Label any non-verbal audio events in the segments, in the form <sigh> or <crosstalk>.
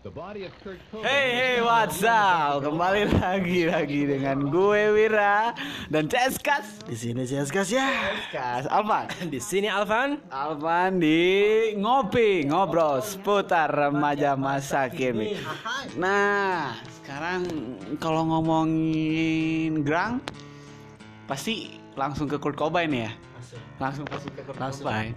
Hey hey what's up? Kembali lagi lagi dengan gue Wira dan Ceskas. Di sini Ceskas ya. Ceskas, Alvan. Di sini Alvan. Alvan di ngopi ngobrol seputar remaja masa kini. Nah, sekarang kalau ngomongin Grang pasti langsung ke Kurt Cobain ya. Langsung pasti ke Kurt Langsung. Cobain.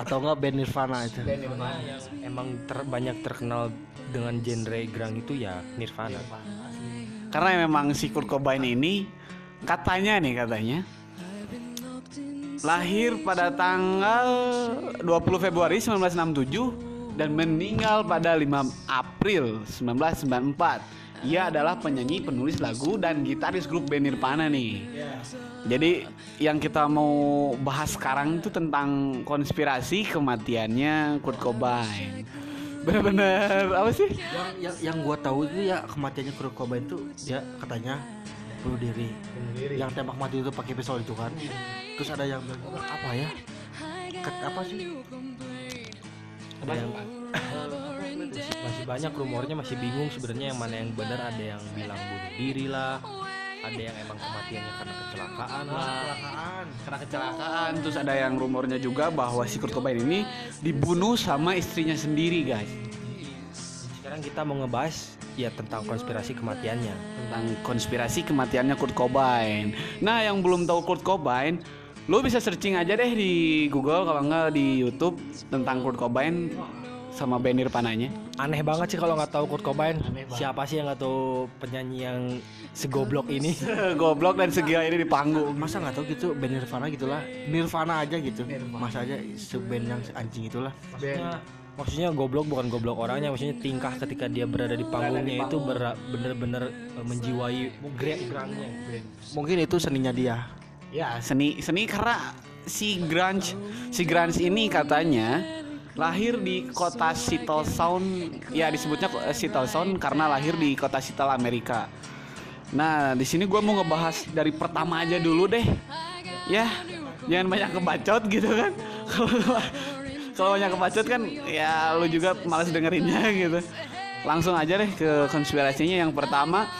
Atau enggak band Nirvana itu. Nirvana yang emang ter- banyak terkenal dengan genre grang itu ya Nirvana. Karena memang si Kurt Cobain ini katanya nih katanya lahir pada tanggal 20 Februari 1967 dan meninggal pada 5 April 1994. Ia adalah penyanyi, penulis lagu dan gitaris grup band Nirvana nih. Jadi yang kita mau bahas sekarang itu tentang konspirasi kematiannya Kurt Cobain. Bener-bener apa sih? Yang yang, yang gua tahu itu ya kematiannya Kurt Cobain itu dia katanya bunuh diri. Yang tembak mati itu pakai pistol itu kan. Terus ada yang bilang juga, apa ya? Ket- apa sih? Ada yang masih, masih banyak rumornya masih bingung sebenarnya yang mana yang benar ada yang bilang bunuh diri lah ada yang emang kematiannya karena kecelakaan. lah Kecelakaan. karena kecelakaan. Terus ada yang rumornya juga bahwa si Kurt Cobain ini dibunuh sama istrinya sendiri guys. Sekarang kita mau ngebahas ya tentang konspirasi kematiannya. Tentang konspirasi kematiannya Kurt Cobain. Nah yang belum tahu Kurt Cobain lo bisa searching aja deh di Google kalau nggak di YouTube tentang Kurt Cobain sama band Nirvananya? Aneh banget sih kalau nggak tahu Kurt Cobain. Siapa sih yang nggak tahu penyanyi yang segoblok ini? <laughs> Goblok dan segila ini di panggung. Masa nggak tahu gitu band Nirvana gitulah. Nirvana aja gitu. Masa aja seband yang anjing itulah. maksudnya maksudnya goblok bukan goblok orangnya maksudnya tingkah ketika dia berada di panggungnya itu bener-bener eh, menjiwai grek grangnya Mungkin itu seninya dia. Ya, seni seni karena si grunge si grunge ini katanya lahir di kota Seattle Sound. Ya disebutnya eh, Seattle Sound karena lahir di kota Seattle Amerika. Nah, di sini gue mau ngebahas dari pertama aja dulu deh. Ya, jangan banyak kebacot gitu kan. <laughs> Kalau banyak kebacot kan ya lu juga malas dengerinnya <laughs> gitu. Langsung aja deh ke konspirasinya yang pertama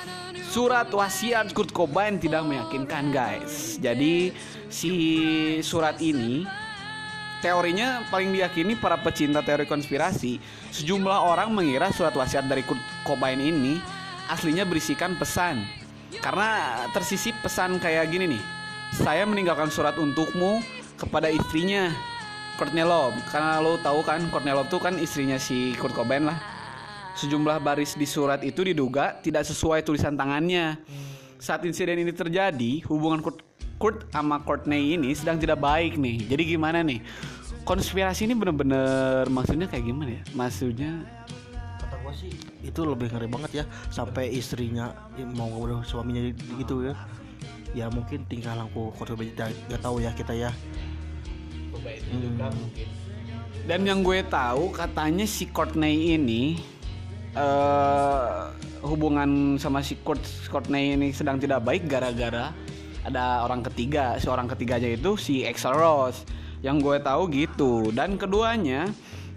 Surat wasiat Kurt Cobain tidak meyakinkan guys. Jadi si surat ini teorinya paling diyakini para pecinta teori konspirasi. Sejumlah orang mengira surat wasiat dari Kurt Cobain ini aslinya berisikan pesan. Karena tersisip pesan kayak gini nih. Saya meninggalkan surat untukmu kepada istrinya Courtney Love. Karena lo tahu kan Courtney Love tuh kan istrinya si Kurt Cobain lah. Sejumlah baris di surat itu diduga tidak sesuai tulisan tangannya. Saat insiden ini terjadi, hubungan Kurt, Kurt sama Courtney ini sedang tidak baik nih. Jadi gimana nih? Konspirasi ini bener-bener maksudnya kayak gimana ya? Maksudnya Kata gua sih itu lebih ngeri banget ya sampai istrinya eh, mau ngobrol suaminya gitu ya. Ya mungkin tingkah laku Kurt Cobain tidak nggak tahu ya kita ya. Dan yang gue tahu katanya si Courtney ini eh hubungan sama si Kurt Courtney ini sedang tidak baik gara-gara ada orang ketiga. Si orang ketiganya itu si Axl Rose. Yang gue tahu gitu. Dan keduanya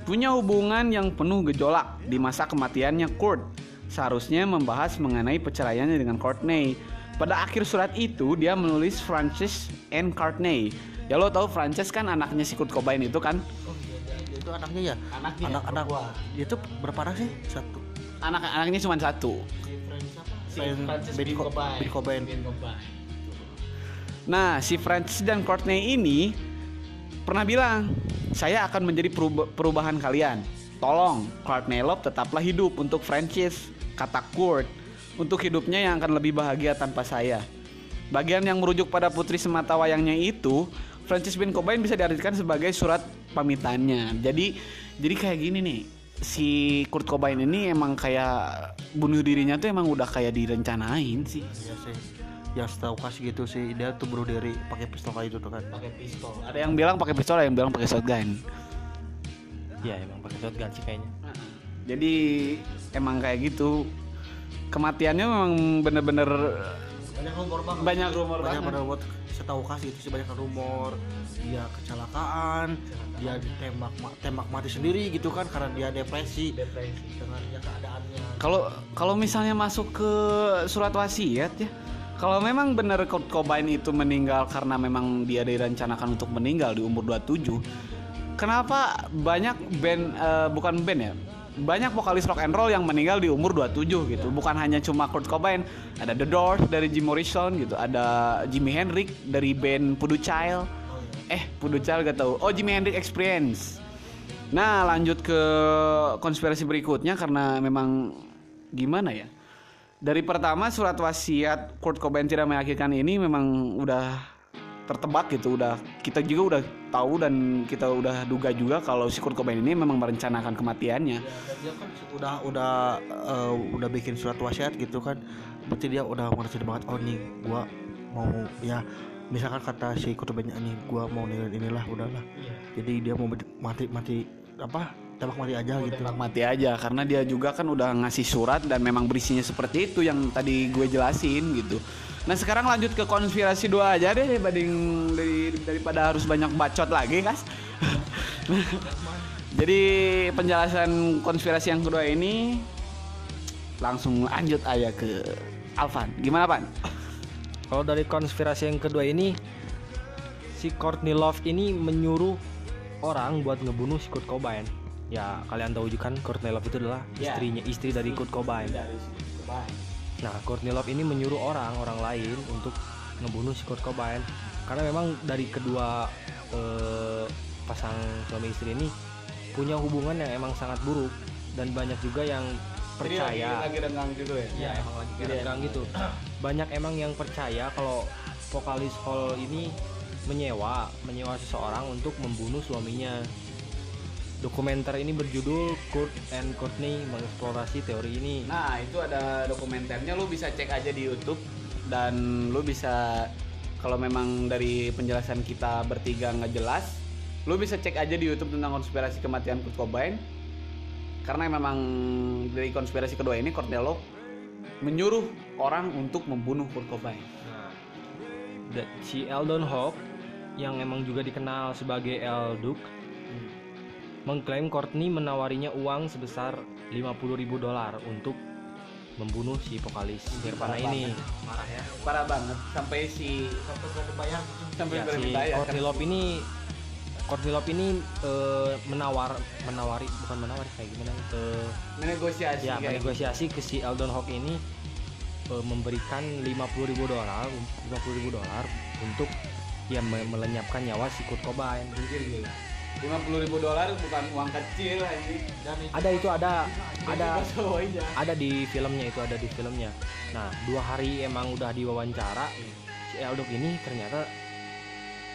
punya hubungan yang penuh gejolak di masa kematiannya Kurt. Seharusnya membahas mengenai perceraiannya dengan Courtney. Pada akhir surat itu dia menulis Francis and Courtney. Ya lo tahu Frances kan anaknya si Kurt Cobain itu kan? Dia itu anaknya ya. Anaknya, anak anak dia tuh berapa anak sih? Satu. Anak-anaknya cuma satu. Selain Ben Co- Ben Cobain. Nah, si Francis dan Courtney ini pernah bilang, saya akan menjadi peruba- perubahan kalian. Tolong, Courtney Love tetaplah hidup untuk Francis, kata Kurt, untuk hidupnya yang akan lebih bahagia tanpa saya. Bagian yang merujuk pada putri semata wayangnya itu, Francis bin Cobain bisa diartikan sebagai surat pamitannya. Jadi, jadi kayak gini nih, si Kurt Cobain ini emang kayak bunuh dirinya tuh emang udah kayak direncanain sih. Iya sih. Yang setahu kasih gitu sih dia tuh bunuh diri pakai pistol kayak gitu tuh kan. pakai pistol. Ada yang bilang pakai pistol, ada yang bilang pakai shotgun. ya emang pakai shotgun sih kayaknya Jadi emang kayak gitu. Kematiannya memang bener-bener Banyak rumor banget. banyak rumor Banyak banget. pada buat setahu kasih itu sebanyak rumor dia kecelakaan dia ditembak tembak mati sendiri gitu kan karena dia depresi dengan ya keadaannya Kalau kalau misalnya masuk ke surat wasiat ya, kalau memang benar Kurt Cobain itu meninggal karena memang dia direncanakan untuk meninggal di umur 27, kenapa banyak band eh, bukan band ya? Banyak vokalis rock and roll yang meninggal di umur 27 gitu. Bukan hanya cuma Kurt Cobain, ada The Doors dari Jim Morrison gitu, ada Jimi Hendrix dari band Pudu Child. Eh, Pudu Child gak tahu. Oh, Jimi Hendrix Experience. Nah, lanjut ke konspirasi berikutnya karena memang gimana ya? Dari pertama surat wasiat Kurt Cobain tidak meyakinkan ini memang udah tertebak gitu, udah kita juga udah tahu dan kita udah duga juga kalau si Kurt Cobain ini memang merencanakan kematiannya. Ya, dia kan udah udah eh, udah bikin surat wasiat gitu kan. Berarti dia udah ngerti banget oh nih gua mau ya misalkan kata si kutubannya nih gua mau ninggalin inilah udahlah. Jadi dia mau mati, mati apa tembak mati aja gitu Tembak mati aja karena dia juga kan udah ngasih surat dan memang berisinya seperti itu yang tadi gue jelasin gitu. Nah sekarang lanjut ke konspirasi dua aja deh dibanding dari, daripada harus banyak bacot lagi kas. <laughs> Jadi penjelasan konspirasi yang kedua ini langsung lanjut aja ke Alvan. Gimana Pan? Kalau dari konspirasi yang kedua ini si Courtney Love ini menyuruh orang buat ngebunuh si Kurt Cobain. Ya kalian tahu juga kan Courtney Love itu adalah Ya. istrinya istri dari Kurt Cobain. Nah Courtney Love ini menyuruh orang orang lain untuk ngebunuh si Kurt Cobain karena memang dari kedua eh, pasang suami istri ini punya hubungan yang emang sangat buruk dan banyak juga yang percaya. renggang gitu ya. Iya emang lagi renggang gitu. Banyak emang yang percaya kalau vokalis Hall ini menyewa menyewa seseorang untuk membunuh suaminya. Dokumenter ini berjudul Kurt and Courtney mengeksplorasi teori ini. Nah itu ada dokumenternya lu bisa cek aja di YouTube dan lu bisa kalau memang dari penjelasan kita bertiga nggak jelas, lu bisa cek aja di YouTube tentang konspirasi kematian Kurt Cobain. Karena memang dari konspirasi kedua ini Cordello menyuruh orang untuk membunuh Kurt Cobain. Nah, si Eldon Hawk yang emang juga dikenal sebagai El Duke mengklaim Courtney menawarinya uang sebesar 50.000 dolar untuk membunuh si vokalis Nirvana ini. Marah ya. Parah banget sampai si sampai gak dibayar sampai Ya, berani si bayar. Courtney Love ini Courtney Love ini eh, menawar menawari bukan menawari kayak gimana eh, Menegosiasi ya kayak gitu. menegosiasi ke si Eldon Hawk ini eh, memberikan 50.000 dolar 50.000 dolar untuk ya me- melenyapkan nyawa si Kurt Cobain. Lima puluh ribu dolar bukan uang kecil anjing. Ada itu ada ada ada di filmnya itu ada di filmnya. Nah dua hari emang udah diwawancara si Eldon ini ternyata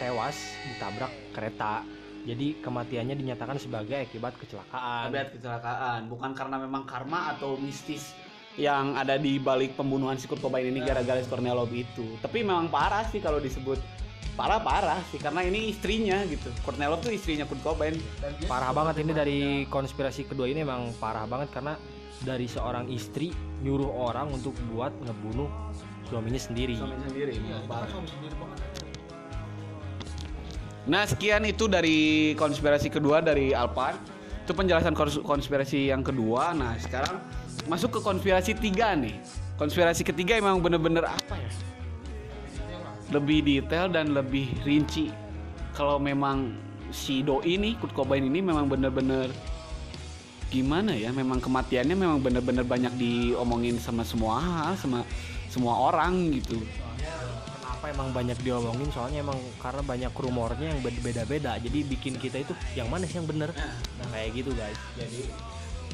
tewas ditabrak kereta. Jadi kematiannya dinyatakan sebagai akibat kecelakaan. Akibat kecelakaan, bukan karena memang karma atau mistis yang ada di balik pembunuhan si Kurt Cobain ini gara-gara si Courtney Love itu. Tapi memang parah sih kalau disebut parah parah sih karena ini istrinya gitu. Courtney Love tuh istrinya Kurt Cobain. parah banget ini dari konspirasi kedua ini emang parah banget karena dari seorang istri nyuruh orang untuk buat ngebunuh suaminya sendiri. Suami sendiri. parah. Nah sekian itu dari konspirasi kedua dari Alpan. Itu penjelasan kons- konspirasi yang kedua. Nah sekarang masuk ke konspirasi tiga nih. Konspirasi ketiga emang bener-bener apa ya? Lebih detail dan lebih rinci. Kalau memang si doi ini, Kurt Cobain ini memang bener-bener gimana ya? Memang kematiannya memang bener-bener banyak diomongin sama semua hal, sama semua orang gitu. Kenapa emang banyak diomongin soalnya emang karena banyak rumornya yang beda-beda jadi bikin kita itu yang mana sih yang bener nah kayak gitu guys Jadi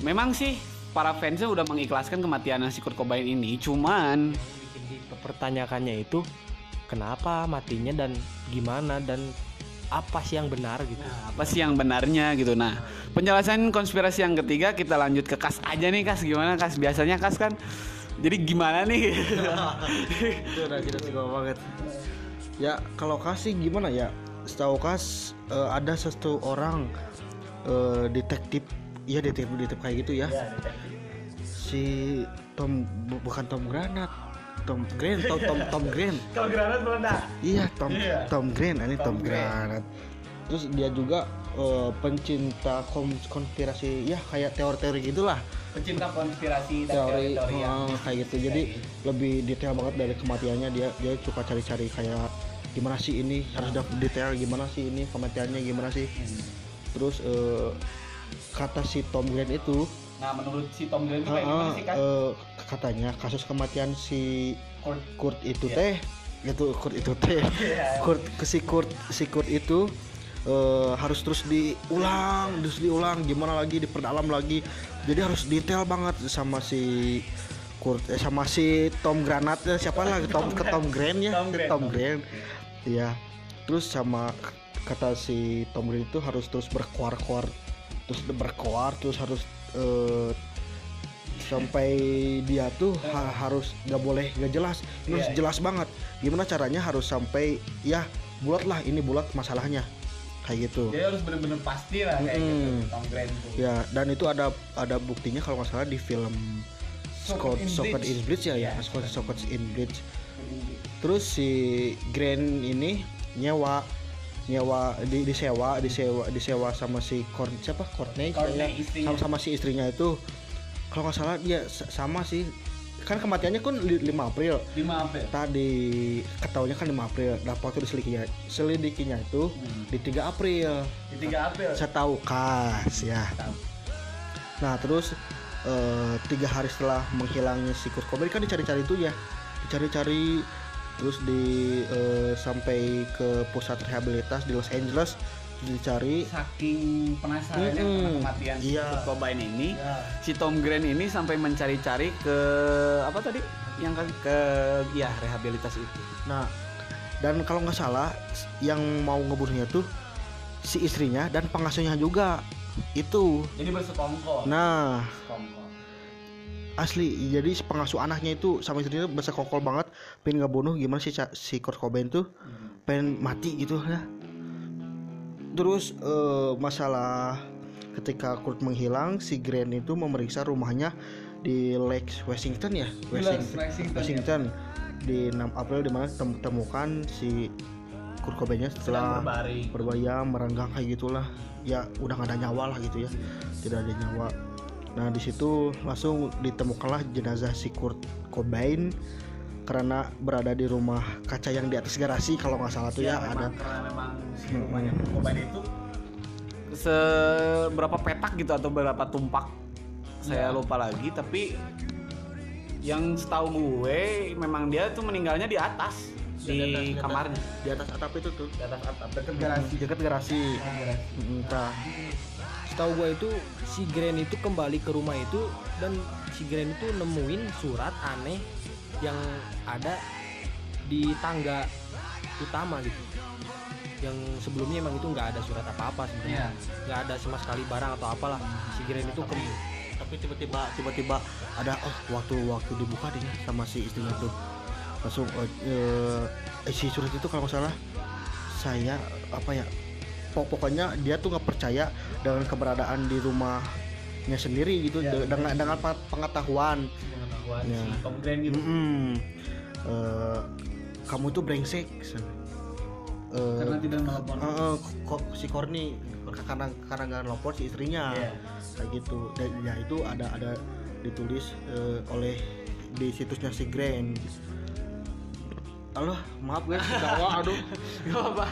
memang sih para fansnya udah mengikhlaskan kematian si Kurt Cobain ini, cuman bikin dipertanyakannya itu kenapa matinya dan gimana dan apa sih yang benar gitu apa sih yang benarnya gitu. Nah, penjelasan konspirasi yang ketiga kita lanjut ke Kas aja nih Kas. Gimana Kas? Biasanya Kas kan jadi gimana nih? itu udah kita suka banget ya kalau kasih gimana ya setahu kas eh, ada satu orang eh, detektif iya detektif detektif kayak gitu ya si Tom bu- bukan Tom Granat Tom Green Tom Tom Tom Green. <laughs> Kalau granat meledak. iya Tom Iya. Tom Green ini Tom Tom, Granat. Terus dia juga eh, pencinta konspirasi ya kayak teori-teori gitulah. Pecinta konspirasi dan teori teori-teori yang eh, kayak gitu. Jadi lebih detail banget dari kematiannya dia dia suka cari-cari kayak gimana sih ini? Harus dap- detail gimana sih ini? Kematiannya gimana sih? Hmm. terus eh, kata si Tom Green itu Nah, menurut si Tom Green itu kayak eh, gimana sih kan? eh, katanya kasus kematian si Kurt. Kurt itu Iya. teh gitu Kurt itu teh <laughs> Iya. Kurt si Kurt si Kurt itu eh, harus terus diulang terus diulang gimana lagi diperdalam lagi jadi harus detail banget sama si Kurt eh, sama si Tom Granat eh, siapa lah Tom ke Tom <laughs> Grant ya Tom Grant, Tom Grant ya terus sama kata si Tom Grant itu harus terus berkoar-koar terus berkoar terus harus eh, sampai dia tuh ha- harus nggak boleh nggak jelas ini harus Iya. jelas banget gimana caranya harus sampai ya bulat lah ini bulat masalahnya kayak gitu Jadi harus bener-bener pasti lah kayak Mm-mm. gitu Tom Green tuh. ya dan itu ada ada buktinya kalau nggak salah di film Scott Socket Bridge. in Bridge ya ya Iya. Scott Socket in Bridge terus si Grant ini nyewa nyewa di disewa disewa disewa sama si Corn siapa Courtney Courtney, ya, sama sama si istrinya itu kalau nggak salah dia sama sih. Kan kematiannya kan li- 5 April. 5 April. tadi ketahuinya kan 5 April. Nah waktu diselidikinya selidikinya itu Hmm. di 3 April. Di 3 April. saya tahu kas ya. Nah terus eh, tiga hari setelah menghilangnya si Kurt Cobain kan dicari-cari itu ya. Dicari-cari terus di eh, sampai ke pusat rehabilitas di Los Angeles dicari Saking penasarannya Mm-mm. sama kematian si Iya. Kurt Cobain ini, ya si Tom Green ini sampai mencari-cari ke apa tadi? Yang ke, ke ya rehabilitas itu. nah dan kalau nggak salah yang mau ngebunuhnya tuh si istrinya dan pengasuhnya juga itu Jadi bersekongkol. nah Bersekongkol. asli jadi si pengasuh anaknya itu sama istrinya bersekongkol banget pengen ngebunuh gimana sih si Kurt Cobain tuh Hmm. pengen mati gitu ya terus eh, masalah ketika Kurt menghilang si Grant itu memeriksa rumahnya di Lake Washington ya? Washington, Washington di 6 April di mana tem- temukan si Kurt Cobainnya setelah berbahaya merenggang kayak gitulah. Ya udah nggak ada nyawa lah gitu ya. Tidak ada nyawa. Nah di situ langsung ditemukanlah jenazah si Kurt Cobain karena berada di rumah kaca yang di atas garasi kalau nggak salah tuh ya, memang, ada. karena memang si Hmm. rumahnya Cobain itu. Seberapa petak gitu atau berapa tumpak saya Ya. lupa lagi tapi yang setahu gue memang dia tuh meninggalnya di atas di, atas, di atas. kamarnya. Di atas atap itu tuh. Di atas atap dekat garasi. dekat garasi. Entah. Setahu gue itu si Grand itu kembali ke rumah itu dan si Grand itu nemuin surat aneh yang ada di tangga utama gitu. Yang sebelumnya emang itu nggak ada surat apa-apa sebenarnya. Nggak ada sama sekali barang atau apalah. Si Grand itu ke tapi tiba-tiba tiba-tiba ada oh waktu waktu dibuka deh sama si istrinya tuh langsung eh, eh, si surat itu kalau nggak salah saya apa ya pok- pokoknya dia tuh nggak percaya dengan keberadaan di rumahnya sendiri gitu Ya. de- dengan dengan pe- pengetahuan pengetahuan Ya. si Tom Grant gitu Mm-mm. Eh, kamu tuh brengsek Eh, karena tidak melakukan eh, eh, kok si Korni karena karena nggak nelfon si istrinya Iya. kayak gitu dan ya itu ada ada ditulis eh, oleh di situsnya si Grand Halo, maaf guys, <laughs> aduh. Gak apa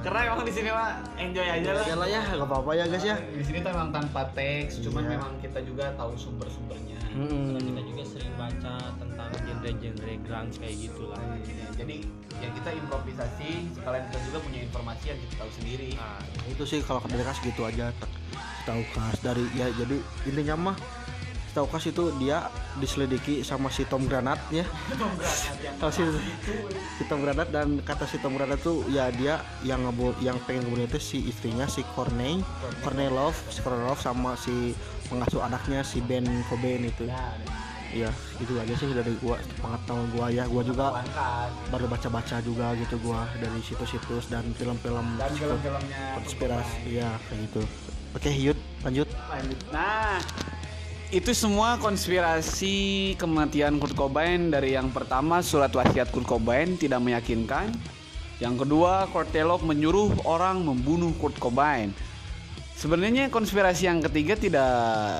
karena emang di sini mah enjoy aja lah Ya lah ya, nggak apa-apa ya guys ya. di sini tuh emang tanpa teks cuman Iya. memang kita juga tahu sumber-sumbernya Hmm. kita juga sering baca tentang genre-genre grunge kayak gitu lah. Ya, jadi ya kita improvisasi sekalian kita juga punya informasi yang kita tahu sendiri Nah, Itu sih kalau dari kas gitu aja. Tahu kas dari ya jadi intinya mah tahu kas itu dia diselidiki sama si Tom Granat ya. Kalau si, si Tom Granat dan kata si Tom Granat tuh ya dia yang yang pengen ngebunuh itu si istrinya si Corney, Corney Love, si Corney Love sama si pengasuh anaknya si Ben Cobain itu. Iya, itu aja sih dari gua pengetahuan gua ya. Gua juga baru baca-baca juga gitu gua dari situs-situs dan film-film dan film-filmnya konspirasi ya kayak gitu. Oke, Yud, lanjut. lanjut nah itu semua konspirasi kematian Kurt Cobain dari yang pertama surat wasiat Kurt Cobain tidak meyakinkan. Yang kedua, Kortelov menyuruh orang membunuh Kurt Cobain. Sebenarnya konspirasi yang ketiga tidak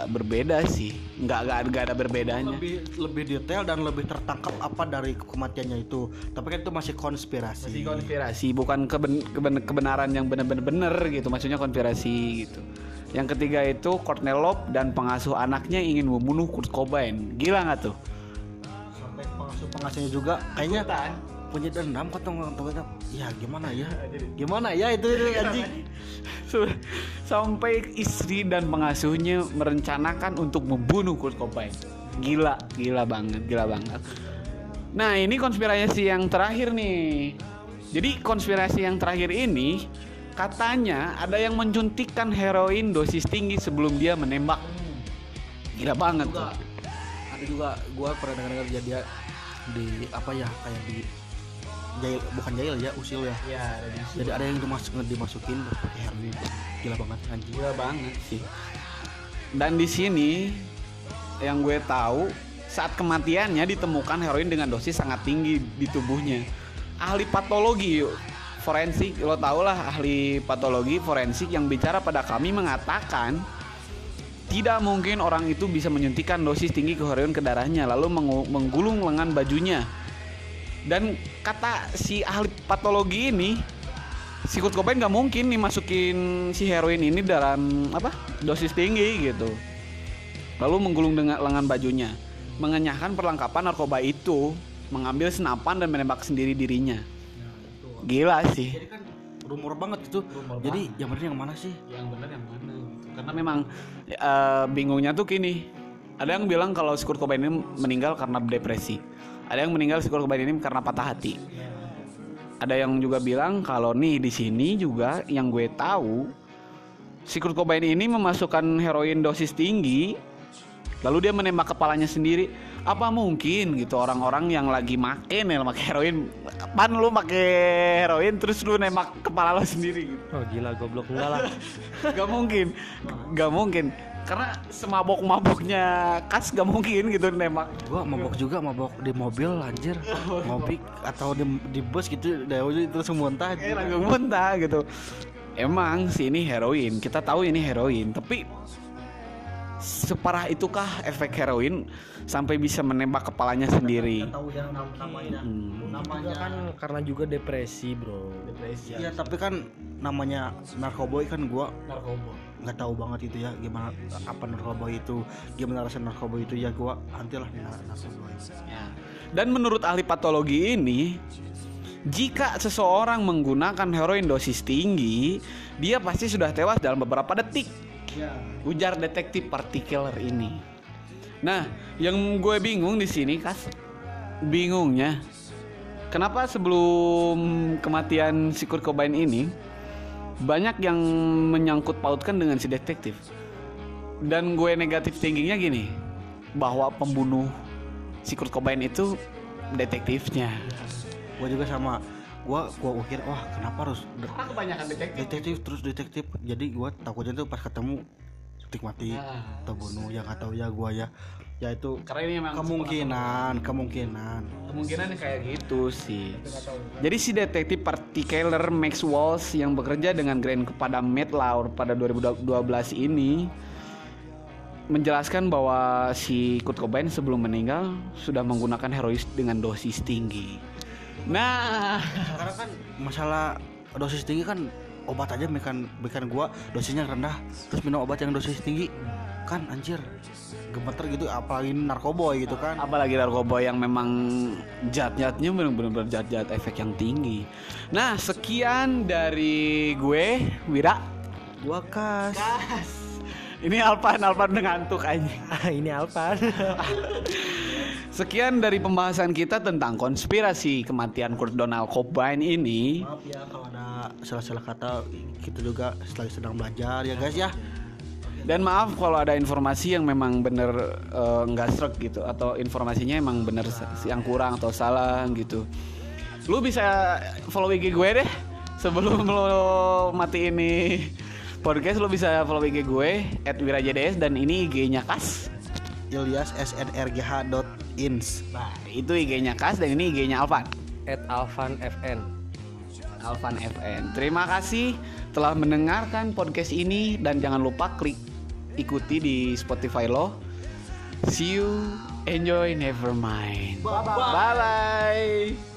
berbeda sih, nggak nggak nggak ada berbedanya. lebih lebih detail dan lebih tertangkap apa dari kematiannya itu tapi kan itu masih konspirasi Masih konspirasi, bukan keben- keben- kebenaran yang benar-benar benar gitu, maksudnya konspirasi gitu. Yang ketiga itu Kornelov dan pengasuh anaknya ingin membunuh Kurt Cobain. Gila nggak tuh? sampai pengasuh pengasuhnya juga kayaknya punya dendam kok tuh tuh ya gimana ya gimana ya itu, itu anjing <laughs> Sampai istri dan pengasuhnya merencanakan untuk membunuh Kurt Cobain. Gila, gila banget, gila banget. Nah, ini konspirasi yang terakhir nih. Jadi konspirasi yang terakhir ini katanya ada yang menyuntikkan heroin dosis tinggi sebelum dia menembak. Gila banget tuh. juga ada juga gua pernah dengar dia dia di apa ya kayak di jail bukan jail ya usil ya Ya, jadi ada yang dimasuk dimasukin pakai heroin gila banget anjing Gila banget sih. Dan di sini yang gue tahu saat kematiannya ditemukan heroin dengan dosis sangat tinggi di tubuhnya. Ahli patologi yuk, forensik lo tau lah ahli patologi forensik yang bicara pada kami mengatakan tidak mungkin orang itu bisa menyuntikkan dosis tinggi heroin ke darahnya lalu menggulung lengan bajunya. Dan kata si ahli patologi ini si Kurt Cobain nggak mungkin nih masukin si heroin ini dalam apa dosis tinggi gitu. Lalu menggulung dengan lengan bajunya. Mengenyahkan perlengkapan narkoba itu mengambil senapan dan menembak sendiri dirinya gila sih. Jadi kan rumor banget itu jadi yang benar yang mana sih? Yang benar yang mana karena memang eh, bingungnya tuh gini. Ada yang bilang kalau si Kurt Cobain ini meninggal karena depresi. Ada yang meninggal si Kurt Cobain ini karena patah hati. Ada yang juga bilang kalau nih di sini juga yang gue tahu si Kurt Cobain ini memasukkan heroin dosis tinggi lalu dia menembak kepalanya sendiri apa mungkin gitu orang-orang yang lagi make nih make heroin pan lu make heroin terus lu nembak kepala lo sendiri gitu? Oh gila goblok. Enggak lah. <laughs> gak mungkin. Gak mungkin. Karena semabok maboknya kas gak mungkin gitu nembak. Gua mabok juga mabok di mobil anjir. Ngobik atau di, di bus gitu dari terus muntah kayak langsung muntah gitu. Emang sih ini heroin. Kita tahu ini heroin. Tapi separah itukah efek heroin sampai bisa menembak kepalanya sendiri tahu yang nam- namanya Hmm. namanya kan karena juga depresi bro. Iya tapi kan namanya narkoboy kan gua nggak tahu banget itu ya gimana apa narkoba itu gimana rasa narkoba itu ya gua antilah nar- narkoboy Ya. Dan menurut ahli patologi ini, jika seseorang menggunakan heroin dosis tinggi, dia pasti sudah tewas dalam beberapa detik. Ujar detektif partikeler ini. Nah, yang gue bingung di sini, Kas, bingungnya, kenapa sebelum kematian si Kurt Cobain ini banyak yang menyangkut pautkan dengan si detektif. Dan gue negatif tingginya gini, bahwa pembunuh si Kurt Cobain itu detektifnya. gua juga sama gua gua pikir wah kenapa harus de- Karena kebanyakan detektif. detektif terus detektif jadi gua takutnya tuh pas ketemu tik mati Ah. atau bunuh ya nggak tahu ya gua ya ya itu Karena ini memang kemungkinan kemungkinan kemungkinan kayak gitu sih. Jadi si detektif partikeler Max Walsh yang bekerja dengan Grand kepada Matt Lauer pada 2012 ini menjelaskan bahwa si Kurt Cobain sebelum meninggal sudah menggunakan heroin dengan dosis tinggi. Nah, karena kan masalah dosis tinggi kan obat aja bikin bikin gua dosisnya rendah terus minum obat yang dosis tinggi kan anjir gemeter gitu apalagi narkoboy gitu kan apalagi narkoba yang memang jat-jatnya benar-benar jat-jat efek yang tinggi. Nah, sekian dari gue, Wira. gua kas Ini Alpan, Alpan udah ngantuk aja. Ah ini Alpan. <laughs> Sekian dari pembahasan kita tentang konspirasi kematian Kurt Donald Cobain ini. maaf ya kalau ada salah-salah kata kita juga lagi sedang belajar ya guys ya Dan maaf kalau ada informasi yang memang bener eh, nggak srek gitu atau informasinya emang bener yang kurang atau salah gitu. Lu bisa follow IG gue deh sebelum lo mati ini podcast lu bisa follow IG gue @wirajds dan ini IG-nya Kas. Ilyas snrgh.ins Nah, itu IG-nya Kas dan ini IG-nya Alvan. At Alvan FN. Alvan FN. Terima kasih telah mendengarkan podcast ini dan jangan lupa klik ikuti di Spotify lo. See you, enjoy, never mind. Bye bye.